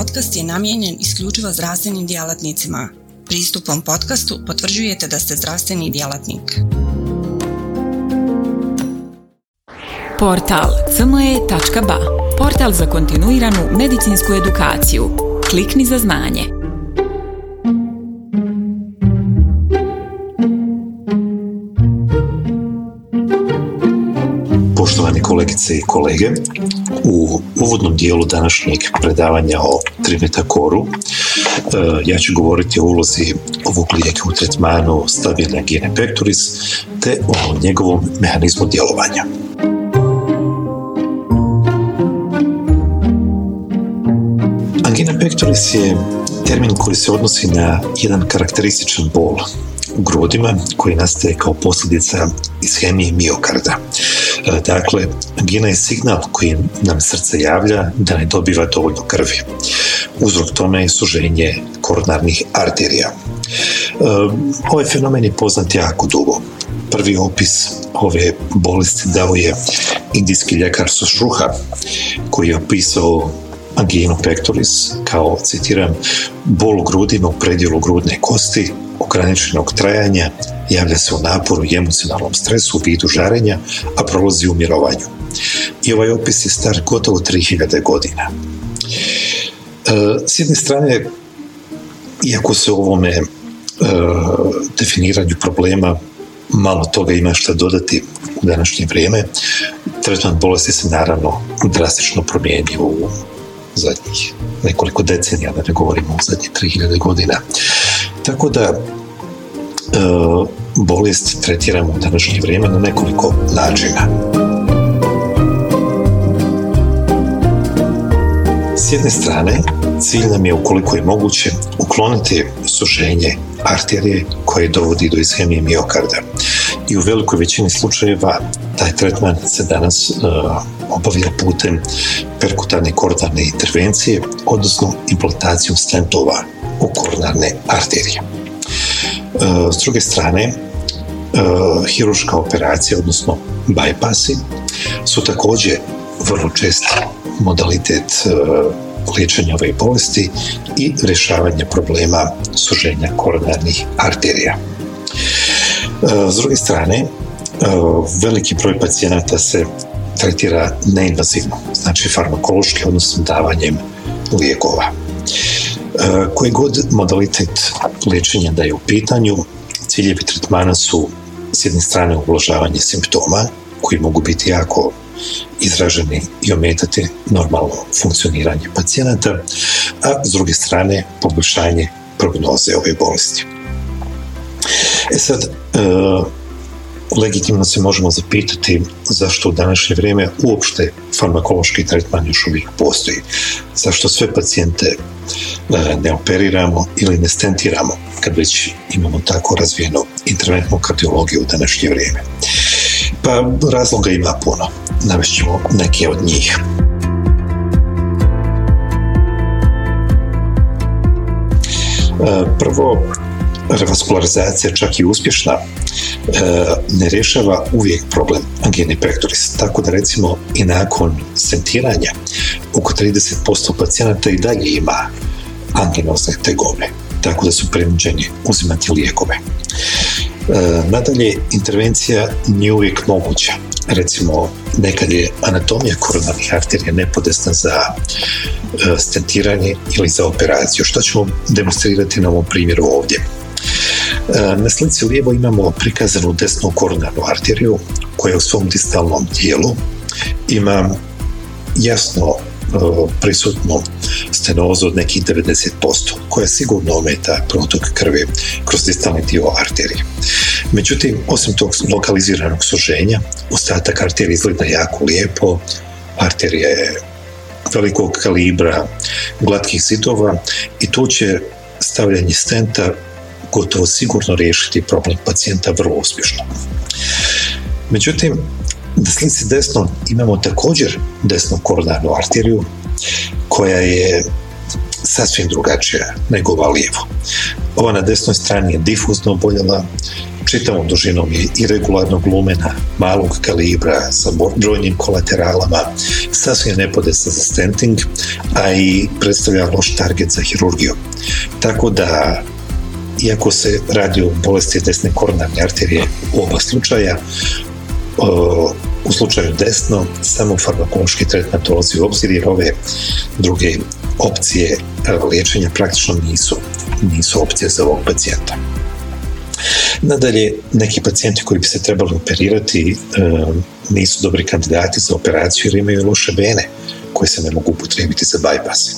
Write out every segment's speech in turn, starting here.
podcast je namijenjen isključivo zdravstvenim djelatnicima. Pristupom podcastu potvrđujete da ste zdravstveni djelatnik. Portal cme.ba Portal za kontinuiranu medicinsku edukaciju. Klikni za znanje. Poštovani kolegice i kolege, u uvodnom dijelu današnjeg predavanja o trimetakoru e, ja ću govoriti o ulozi ovog lijeka u tretmanu stabilne angine pectoris te o njegovom mehanizmu djelovanja. Angina pectoris je termin koji se odnosi na jedan karakterističan bol grudima koji nastaje kao posljedica ishemije miokarda. E, dakle, angina je signal koji nam srce javlja da ne dobiva dovoljno krvi. Uzrok tome je suženje koronarnih arterija. E, ovaj fenomen je poznat jako dugo. Prvi opis ove bolesti dao je indijski ljekar Sušruha koji je opisao anginu pectoris kao, citiram, bol u grudima u predjelu grudne kosti ograničenog trajanja, javlja se u naporu i emocionalnom stresu u vidu žarenja, a prolazi u mirovanju. I ovaj opis je star gotovo 3000 godina. E, s jedne strane, iako se ovome e, definiranju problema malo toga ima što dodati u današnje vrijeme, tretman bolesti se naravno drastično promijenio u zadnjih nekoliko decenija, da ne govorimo u zadnjih 3000 godina. Tako da e, bolest tretiramo u današnje vrijeme na nekoliko načina. S jedne strane, cilj nam je ukoliko je moguće ukloniti sušenje arterije koje dovodi do ishemije miokarda. I u velikoj većini slučajeva taj tretman se danas uh, obavlja putem perkutarne koronarne intervencije, odnosno implantacijom stentova u koronarne arterije. Uh, s druge strane, uh, hiruška operacija, odnosno bypassi, su također vrlo čest modalitet liječenja ove bolesti i rješavanja problema suženja koronarnih arterija. S druge strane, veliki broj pacijenata se tretira neinvazivno, znači farmakološki, odnosno davanjem lijekova. Koji god modalitet liječenja da je u pitanju, ciljevi tretmana su s jedne strane ublažavanje simptoma, koji mogu biti jako izraženi i ometati normalno funkcioniranje pacijenata, a s druge strane poboljšanje prognoze ove bolesti. E sad, e, legitimno se možemo zapitati zašto u današnje vrijeme uopšte farmakološki tretman još uvijek postoji. Zašto sve pacijente e, ne operiramo ili ne stentiramo kad već imamo tako razvijenu interventnu kardiologiju u današnje vrijeme. Pa razloga ima puno. Navešćemo neke od njih. E, prvo, revaskularizacija čak i uspješna e, ne rješava uvijek problem angine pectoris. Tako da recimo i nakon sentiranja oko 30% pacijenata i dalje ima anginozne tegobe. Tako da su prinuđeni uzimati lijekove. E, nadalje, intervencija nije uvijek moguća. Recimo, nekad je anatomija koronarnih arterija nepodesna za e, stentiranje ili za operaciju, što ćemo demonstrirati na ovom primjeru ovdje. E, na slici lijevo imamo prikazanu desnu koronarnu arteriju koja u svom distalnom dijelu ima jasno prisutnu stenozu od nekih 90%, koja sigurno ometa protok krvi kroz distalni dio arterije. Međutim, osim tog lokaliziranog suženja, ostatak arterije izgleda jako lijepo, arterija je velikog kalibra, glatkih zidova i tu će stavljanje stenta gotovo sigurno riješiti problem pacijenta vrlo uspješno. Međutim, na slici desno imamo također desnu koronarnu arteriju koja je sasvim drugačija nego ova lijevo. Ova na desnoj strani je difuzno oboljela, čitavom dužinom je irregularnog lumena, malog kalibra, sa brojnim kolateralama, sasvim nepodesna za stenting, a i predstavlja loš target za hirurgiju. Tako da iako se radi o bolesti desne koronarne arterije u oba slučaja, u slučaju desno samo farmakološki tretman dolazi u obzir jer ove druge opcije liječenja praktično nisu, nisu opcije za ovog pacijenta. Nadalje, neki pacijenti koji bi se trebali operirati nisu dobri kandidati za operaciju jer imaju loše vene koje se ne mogu upotrijebiti za bypass.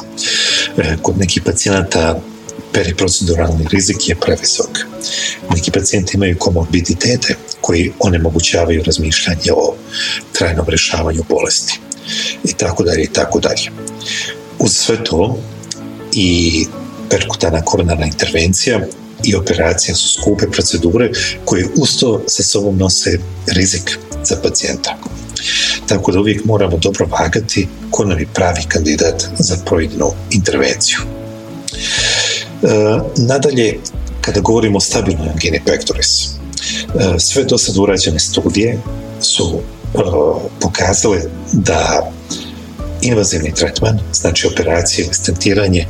Kod nekih pacijenata periproceduralni rizik je previsok. Neki pacijenti imaju komorbiditete koji onemogućavaju razmišljanje o trajnom rješavanju bolesti i tako dalje i tako dalje. Uz sve to i perkutana koronarna intervencija i operacija su skupe procedure koje usto sa sobom nose rizik za pacijenta. Tako da uvijek moramo dobro vagati ko nam je pravi kandidat za pojedinu intervenciju. E, nadalje, kada govorimo o stabilnoj angini pectoris, e, sve do sad urađene studije su e, pokazale da invazivni tretman, znači operacije ili stentiranje,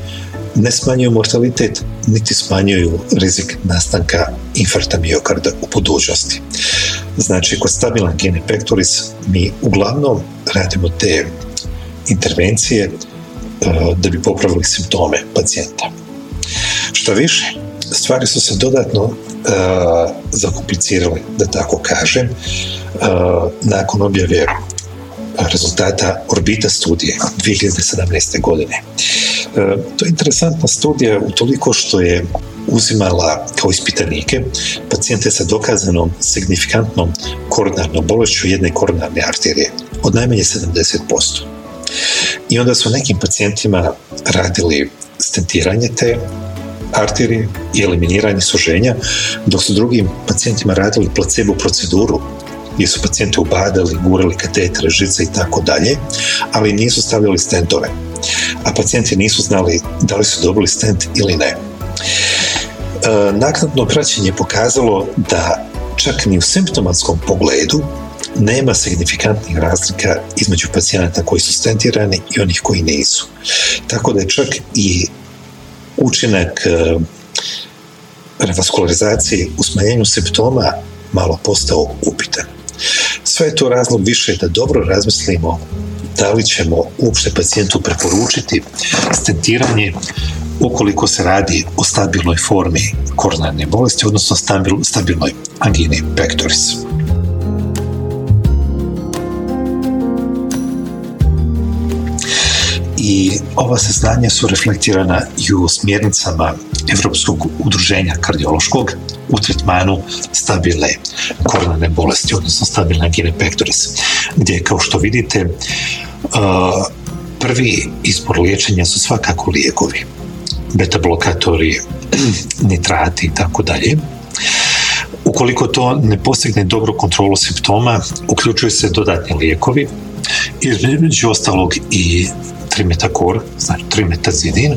ne smanjuju mortalitet, niti smanjuju rizik nastanka infarta miokarda u budućnosti. Znači, kod stabilna angine pectoris mi uglavnom radimo te intervencije da bi popravili simptome pacijenta. Što više, stvari su se dodatno uh, zakomplicirale, da tako kažem, uh, nakon objave rezultata Orbita studije 2017. godine. Uh, to je interesantna studija u toliko što je uzimala kao ispitanike pacijente sa dokazanom signifikantnom koronarnom bolešću jedne koronarne arterije od najmanje 70%. I onda su nekim pacijentima radili stentiranje te arterije i eliminiranje suženja, dok su drugim pacijentima radili placebo proceduru gdje su pacijente ubadali, gurali katetre, žice i tako dalje, ali nisu stavljali stentove. A pacijenti nisu znali da li su dobili stent ili ne. E, naknadno praćenje je pokazalo da čak ni u simptomatskom pogledu nema signifikantnih razlika između pacijenata koji su stentirani i onih koji nisu. Tako da je čak i učinak e, revaskularizacije u smanjenju simptoma malo postao upitan. Sve je to razlog više da dobro razmislimo da li ćemo uopšte pacijentu preporučiti stentiranje ukoliko se radi o stabilnoj formi koronarne bolesti, odnosno stabilnoj angini pectoris. i ova saznanja su reflektirana i u smjernicama Evropskog udruženja kardiološkog u tretmanu stabilne koronarne bolesti, odnosno stabilne angine pectoris, gdje kao što vidite prvi izbor liječenja su svakako lijekovi, beta-blokatori, nitrati i tako dalje. Ukoliko to ne postigne dobru kontrolu simptoma, uključuju se dodatni lijekovi, između ostalog i trimetakor, znači trimetazidin,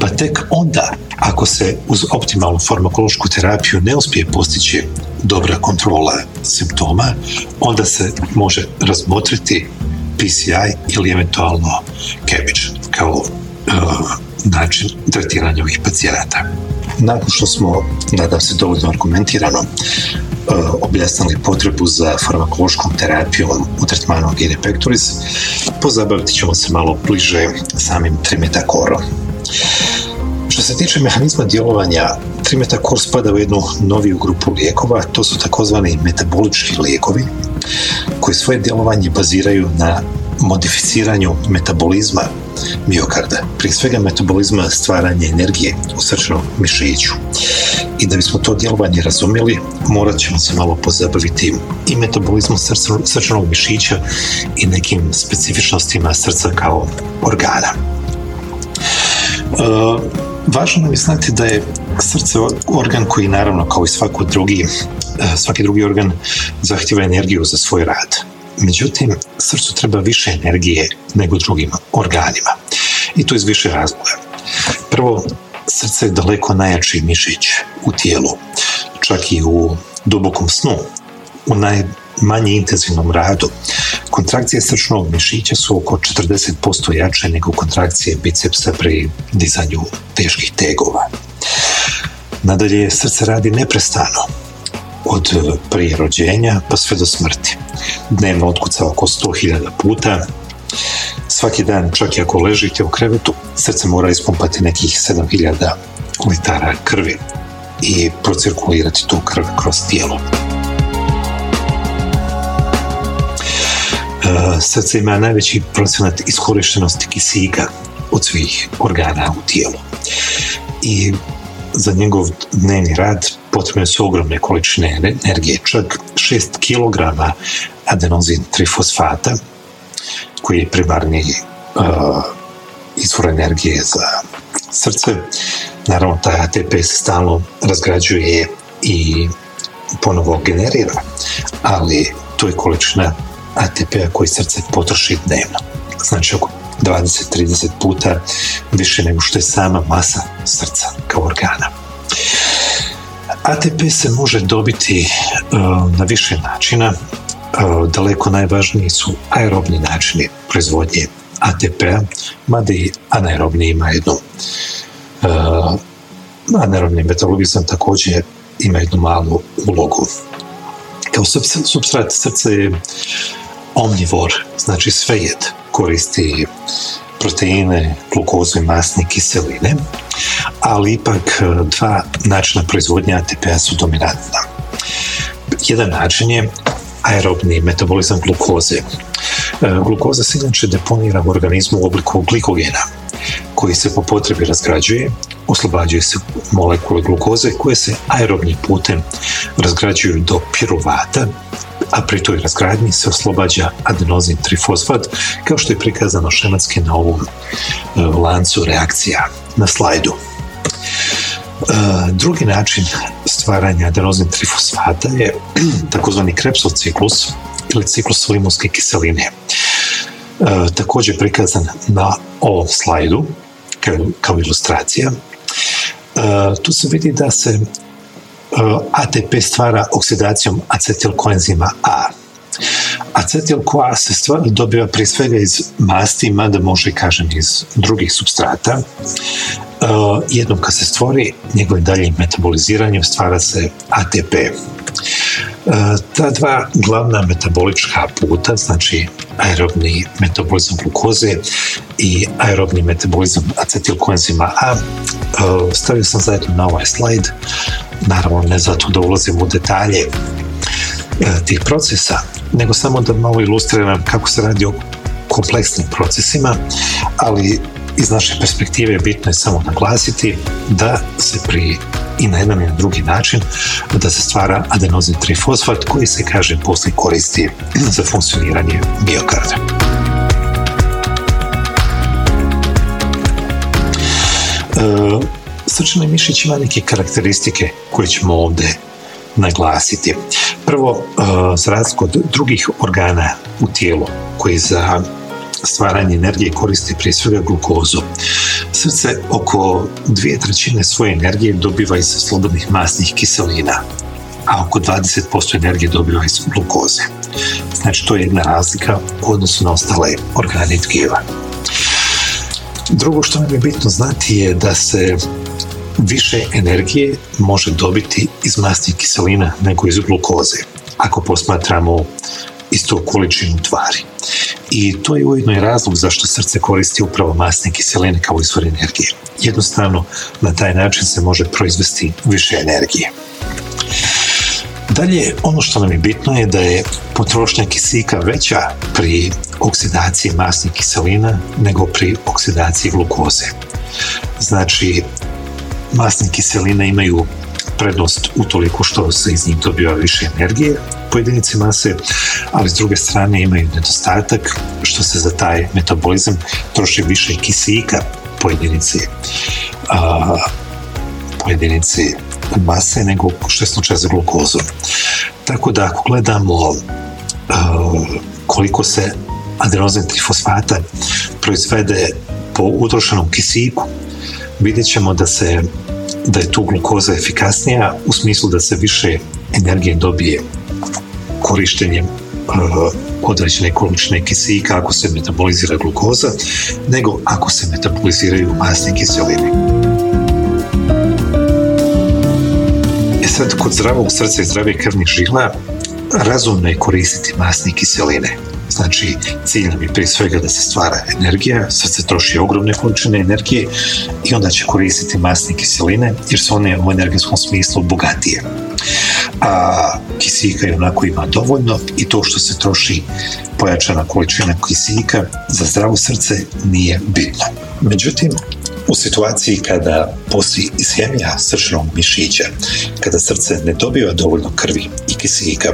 pa tek onda, ako se uz optimalnu farmakološku terapiju ne uspije postići dobra kontrola simptoma, onda se može razmotriti PCI ili eventualno CABG kao uh, način tretiranja ovih pacijenata. Nakon što smo, nadam se, dovoljno argumentirano E, objasnili potrebu za farmakološkom terapijom u tretmanu angine pectoris, pozabaviti ćemo se malo bliže samim trimetakorom. Što se tiče mehanizma djelovanja, trimetakor spada u jednu noviju grupu lijekova, to su takozvani metabolički lijekovi, koji svoje djelovanje baziraju na modificiranju metabolizma miokarda, prije svega metabolizma stvaranja energije u srčanom mišiću. I da bismo to djelovanje razumjeli, morat ćemo se malo pozabaviti i metabolizmom srčanog mišića i nekim specifičnostima srca kao organa. E, važno nam je znati da je srce organ koji naravno kao i svaki drugi, e, svaki drugi organ zahtjeva energiju za svoj rad. Međutim, srcu treba više energije nego drugim organima. I to iz više razloga. Prvo, srce je daleko najjači mišić u tijelu. čak i u dubokom snu, u najmanje intenzivnom radu. Kontrakcije srčnog mišića su oko 40% jače nego kontrakcije bicepsa pri dizanju teških tegova. Nadalje, srce radi neprestano, od prije rođenja pa sve do smrti. Dnevno otkuca oko 100.000 puta, svaki dan, čak i ako ležite u krevetu, srce mora ispumpati nekih 7000 litara krvi i procirkulirati tu krv kroz tijelo. E, srce ima najveći procenat iskorištenosti kisika od svih organa u tijelu. I za njegov dnevni rad potrebne su ogromne količine energije, čak 6 kg adenozin trifosfata, koji je primarni uh, izvor energije za srce. Naravno, taj ATP se stalno razgrađuje i ponovo generira, ali to je količina ATP-a koji srce potroši dnevno. Znači oko 20-30 puta više nego što je sama masa srca kao organa. ATP se može dobiti uh, na više načina. Uh, daleko najvažniji su aerobni načini proizvodnje ATP-a, mada i anaerobni ima jednu uh, anaerobni metabolizam također ima jednu malu ulogu. Kao substrat srca je omnivor, znači svejed, koristi proteine, glukozu i masne kiseline, ali ipak e, dva načina proizvodnje ATP-a su dominantna. Jedan način je aerobni metabolizam glukoze. E, glukoza se inače deponira u organizmu u obliku glikogena, koji se po potrebi razgrađuje, oslobađuje se molekule glukoze koje se aerobnim putem razgrađuju do piruvata, a pri toj razgradnji se oslobađa adenozin trifosfat, kao što je prikazano šematski na ovom e, lancu reakcija na slajdu. E, drugi način stvaranja adenozin trifosfata je takozvani Krebsov ciklus ili ciklus limonske kiseline. E, također prikazan na ovom slajdu kao ilustracija. Tu se vidi da se ATP stvara oksidacijom acetilkoenzima A. Acetil-CoA se stvar, dobiva prije svega iz masti, mada može, kažem, iz drugih substrata. Uh, jednom kad se stvori, njegovim daljim metaboliziranjem stvara se ATP. Uh, ta dva glavna metabolička puta, znači aerobni metabolizam glukoze i aerobni metabolizam acetilkoenzima A, stavio sam zajedno na ovaj slajd, naravno ne zato da ulazim u detalje tih procesa, nego samo da malo ilustriram kako se radi o kompleksnim procesima, ali iz naše perspektive bitno je samo naglasiti da se pri i na jedan i na drugi način da se stvara adenozin trifosfat koji se kaže poslije koristi za funkcioniranje biokarda. E, srčani mišić ima neke karakteristike koje ćemo ovdje naglasiti. Prvo, e, za razliku od drugih organa u tijelu koji za stvaranje energije koristi prije svega glukozu. Srce oko dvije trećine svoje energije dobiva iz slobodnih masnih kiselina, a oko 20% energije dobiva iz glukoze. Znači to je jedna razlika u odnosu na ostale organe tkiva. Drugo što nam je bitno znati je da se više energije može dobiti iz masnih kiselina nego iz glukoze, ako posmatramo istu količinu tvari. I to je ujedno i razlog zašto srce koristi upravo masne kiseline kao izvor energije. Jednostavno, na taj način se može proizvesti više energije. Dalje, ono što nam je bitno je da je potrošnja kisika veća pri oksidaciji masnih kiselina nego pri oksidaciji glukoze. Znači, masne kiseline imaju prednost utoliko što se iz njih dobiva više energije po jedinici mase, ali s druge strane imaju nedostatak što se za taj metabolizam troši više kisika po jedinici, a, po jedinici mase nego što je slučaj za glukozu. Tako da ako gledamo koliko se adenozin trifosfata proizvede po utrošenom kisiku, vidjet ćemo da se da je tu glukoza efikasnija u smislu da se više energije dobije korištenjem uh, određene količine kisika ako se metabolizira glukoza, nego ako se metaboliziraju masne kiseline. E sad, kod zdravog srca i zdrave krvnih žila, razumno je koristiti masne kiseline. Znači, cilj nam je prije svega da se stvara energija, srce troši ogromne količine energije i onda će koristiti masne kiseline jer su one u energetskom smislu bogatije a kisika je onako ima dovoljno i to što se troši pojačana količina kisika za zdravo srce nije bitno. Međutim, u situaciji kada postoji ishemija srčnog mišića, kada srce ne dobiva dovoljno krvi i kisika,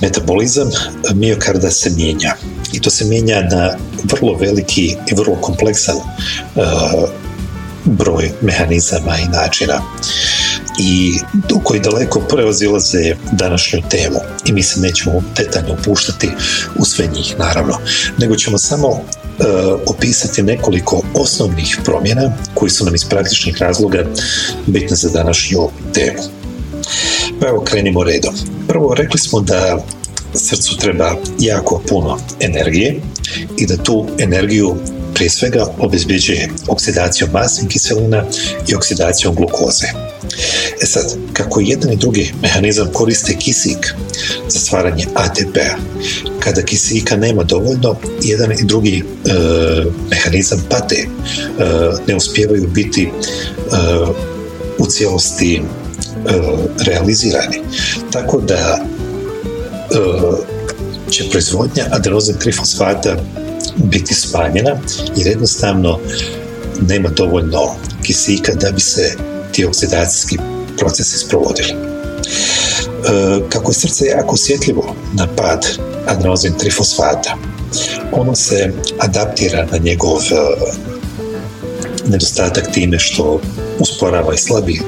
metabolizam miokarda se mijenja. I to se mijenja na vrlo veliki i vrlo kompleksan uh, broj mehanizama i načina i koji daleko preozilaze današnju temu i mi se nećemo detaljno upuštati u sve njih naravno, nego ćemo samo uh, opisati nekoliko osnovnih promjena koji su nam iz praktičnih razloga bitne za današnju temu. Pa evo krenimo redom. Prvo rekli smo da srcu treba jako puno energije i da tu energiju prije svega obezbeđuje oksidacijom masnih kiselina i oksidacijom glukoze. E sad, kako jedan i drugi mehanizam koriste kisik za stvaranje ATP-a, kada kisika nema dovoljno, jedan i drugi e, mehanizam pate, e, ne uspijevaju biti e, u cijelosti realizirani. Tako da e, će proizvodnja adenozin trifosfata biti smanjena jer jednostavno nema dovoljno kisika da bi se ti oksidacijski procesi sprovodili. E, kako je srce jako osjetljivo na pad adenozin trifosfata, ono se adaptira na njegov e, nedostatak time što usporava i slabi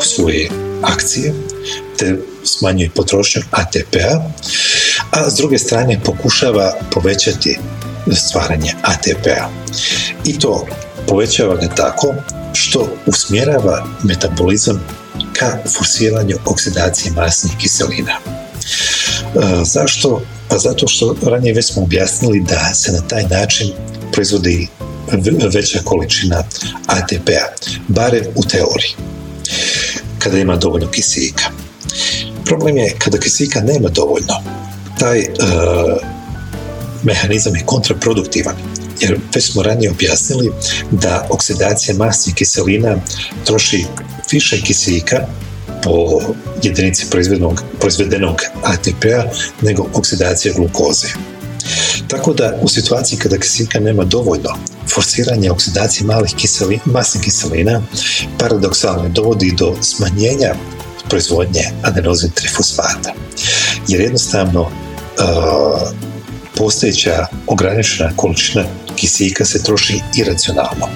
svoje akcije, te smanjuje potrošnju ATP-a, a s druge strane pokušava povećati stvaranje ATP-a. I to povećava ga tako što usmjerava metabolizam ka forsiranju oksidacije masnih kiselina. E, zašto? Pa zato što ranije već smo objasnili da se na taj način proizvodi veća količina ATP-a, barem u teoriji, kada ima dovoljno kisika. Problem je kada kisika nema dovoljno, taj uh, mehanizam je kontraproduktivan jer već smo ranije objasnili da oksidacija masnih kiselina troši više kiselika po jedinici proizvedenog, proizvedenog ATP-a nego oksidacija glukoze. Tako da u situaciji kada kiselika nema dovoljno, forsiranje oksidacije malih kiselina, masnih kiselina paradoksalno dovodi do smanjenja proizvodnje adenozin trifosfata. Jer jednostavno uh, postojeća ograničena količina kisika se troši iracionalno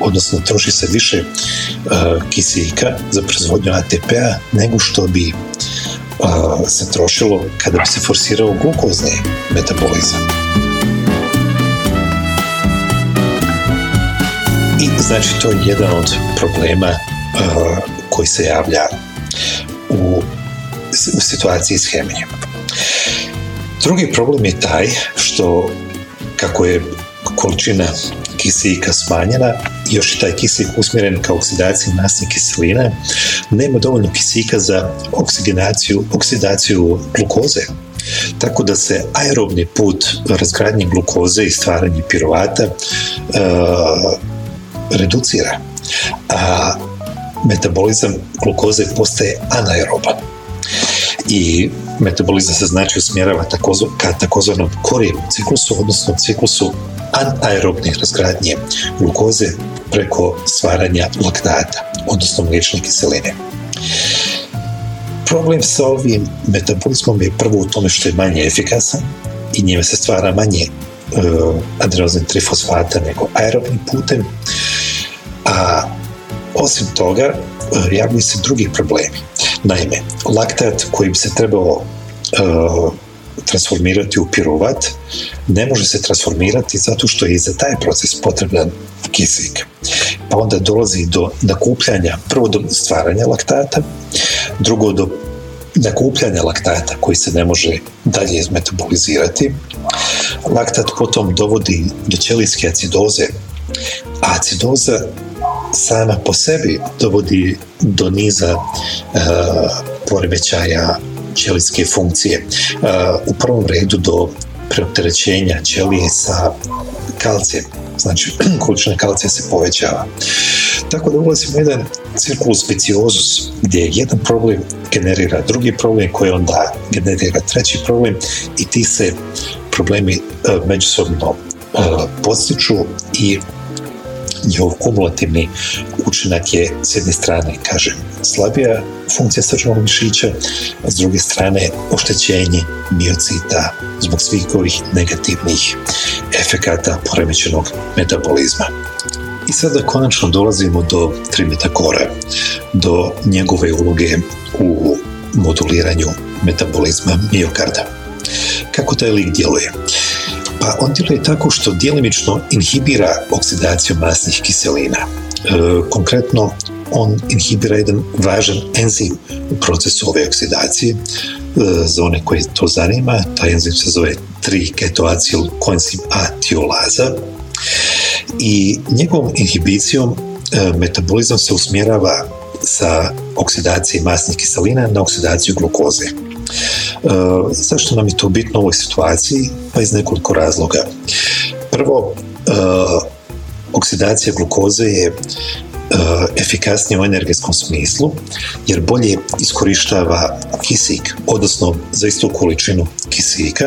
odnosno troši se više uh, kisika za proizvodnju ATP-a nego što bi uh, se trošilo kada bi se forsirao glukozni metabolizam. I znači to je jedan od problema uh, koji se javlja u, u situaciji s hemijom. Drugi problem je taj što kako je količina kisika smanjena, još je taj kisik usmjeren ka oksidaciji masnih kiselina, nema dovoljno kisika za oksigenaciju, oksidaciju glukoze. Tako da se aerobni put razgradnje glukoze i stvaranje pirovata reducira. A metabolizam glukoze postaje anaeroban i metabolizam se znači usmjerava takoz, ka takozvanom korijevom ciklusu, odnosno ciklusu anaerobne razgradnje glukoze preko stvaranja laktata, odnosno mliječne kiseline. Problem sa ovim metabolizmom je prvo u tome što je manje efikasan i njime se stvara manje uh, adenozin trifosfata nego aerobnim putem, osim toga uh, javljaju se drugi problemi. Naime, laktat koji bi se trebao uh, transformirati u piruvat ne može se transformirati zato što je i za taj proces potreban kisik. pa onda dolazi do nakupljanja, prvo do stvaranja laktata, drugo do nakupljanja laktata koji se ne može dalje izmetabolizirati. Laktat potom dovodi do ćelijske acidoze, a acidoza sama po sebi dovodi do niza uh, poremećaja ćelijske funkcije. Uh, u prvom redu do preopterećenja ćelije sa kalcijem, znači količina kalcija se povećava. Tako da ulazimo u jedan cirkulus speciozus gdje jedan problem generira drugi problem koji onda generira treći problem i ti se problemi uh, međusobno postiču i njihov kumulativni učinak je s jedne strane, kažem, slabija funkcija srčanog mišića, a s druge strane oštećenje miocita zbog svih ovih negativnih efekata poremećenog metabolizma. I sada konačno dolazimo do trimetakora, do njegove uloge u moduliranju metabolizma miokarda. Kako taj lik djeluje? Pa on djeluje tako što djelimično inhibira oksidaciju masnih kiselina. E, konkretno, on inhibira jedan važan enzim u procesu ove oksidacije. E, za one koje to zanima, taj enzim se zove 3-ketoacil koenzim A tiolaza i njegovom inhibicijom e, metabolizam se usmjerava sa oksidacije masnih kiselina na oksidaciju glukoze. E, zašto nam je to bitno u ovoj situaciji? Pa iz nekoliko razloga. Prvo, e, oksidacija glukoze je efikasnija u energetskom smislu, jer bolje iskorištava kisik, odnosno za istu količinu kisika.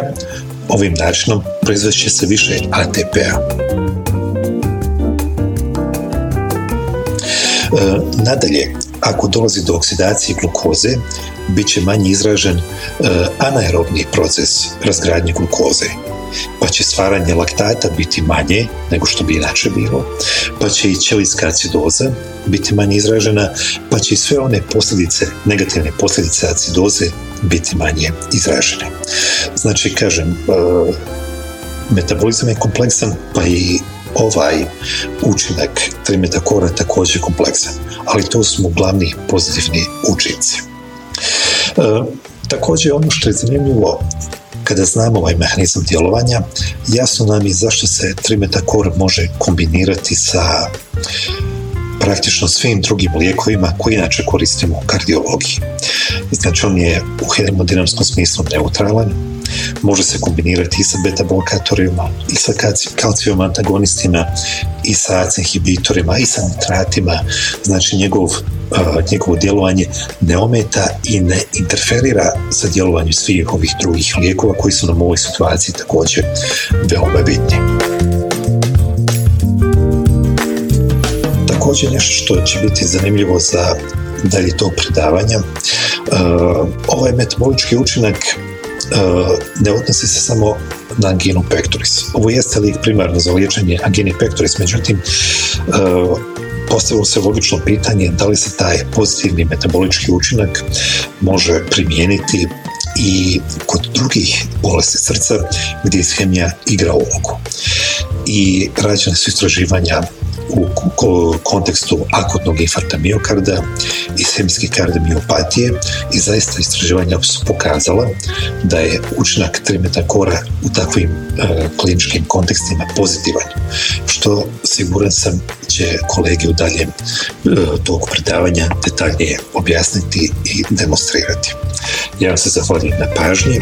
Ovim načinom proizveće se više ATP-a. Nadalje, ako dolazi do oksidacije glukoze, bit će manje izražen e, anaerobni proces razgradnje glukoze, pa će stvaranje laktata biti manje nego što bi inače bilo, pa će i ćelijska acidoza biti manje izražena, pa će i sve one posljedice, negativne posljedice acidoze biti manje izražene. Znači, kažem, e, metabolizam je kompleksan, pa i ovaj učinak trimetakora također kompleksan, ali to su glavni pozitivni učinci. E, također ono što je zanimljivo kada znamo ovaj mehanizam djelovanja, jasno nam je zašto se trimetakor može kombinirati sa praktično svim drugim lijekovima koji inače koristimo u kardiologiji. Znači on je u hemodinamskom smislu neutralan, može se kombinirati i sa beta blokatorima, i sa kalcijom antagonistima, i sa AC inhibitorima, i sa nitratima, znači njegov, uh, njegovo djelovanje ne ometa i ne interferira sa djelovanjem svih ovih drugih lijekova koji su nam u ovoj situaciji također veoma bitni. Također nešto što će biti zanimljivo za dalje tog predavanja, uh, ovaj metabolički učinak ne odnosi se samo na anginu pectoris. Ovo jeste lijek primarno za liječenje angini pectoris, međutim, e, postavilo se logično pitanje da li se taj pozitivni metabolički učinak može primijeniti i kod drugih bolesti srca gdje ishemija igra ulogu. I rađene su istraživanja u kontekstu akutnog infarkta miokarda i hemijske kardiomiopatije i zaista istraživanja su pokazala da je učinak trimetakora u takvim e, kliničkim kontekstima pozitivan, što siguran sam će kolege u daljem e, tog predavanja detaljnije objasniti i demonstrirati. Ja vam se zahvaljujem na pažnji.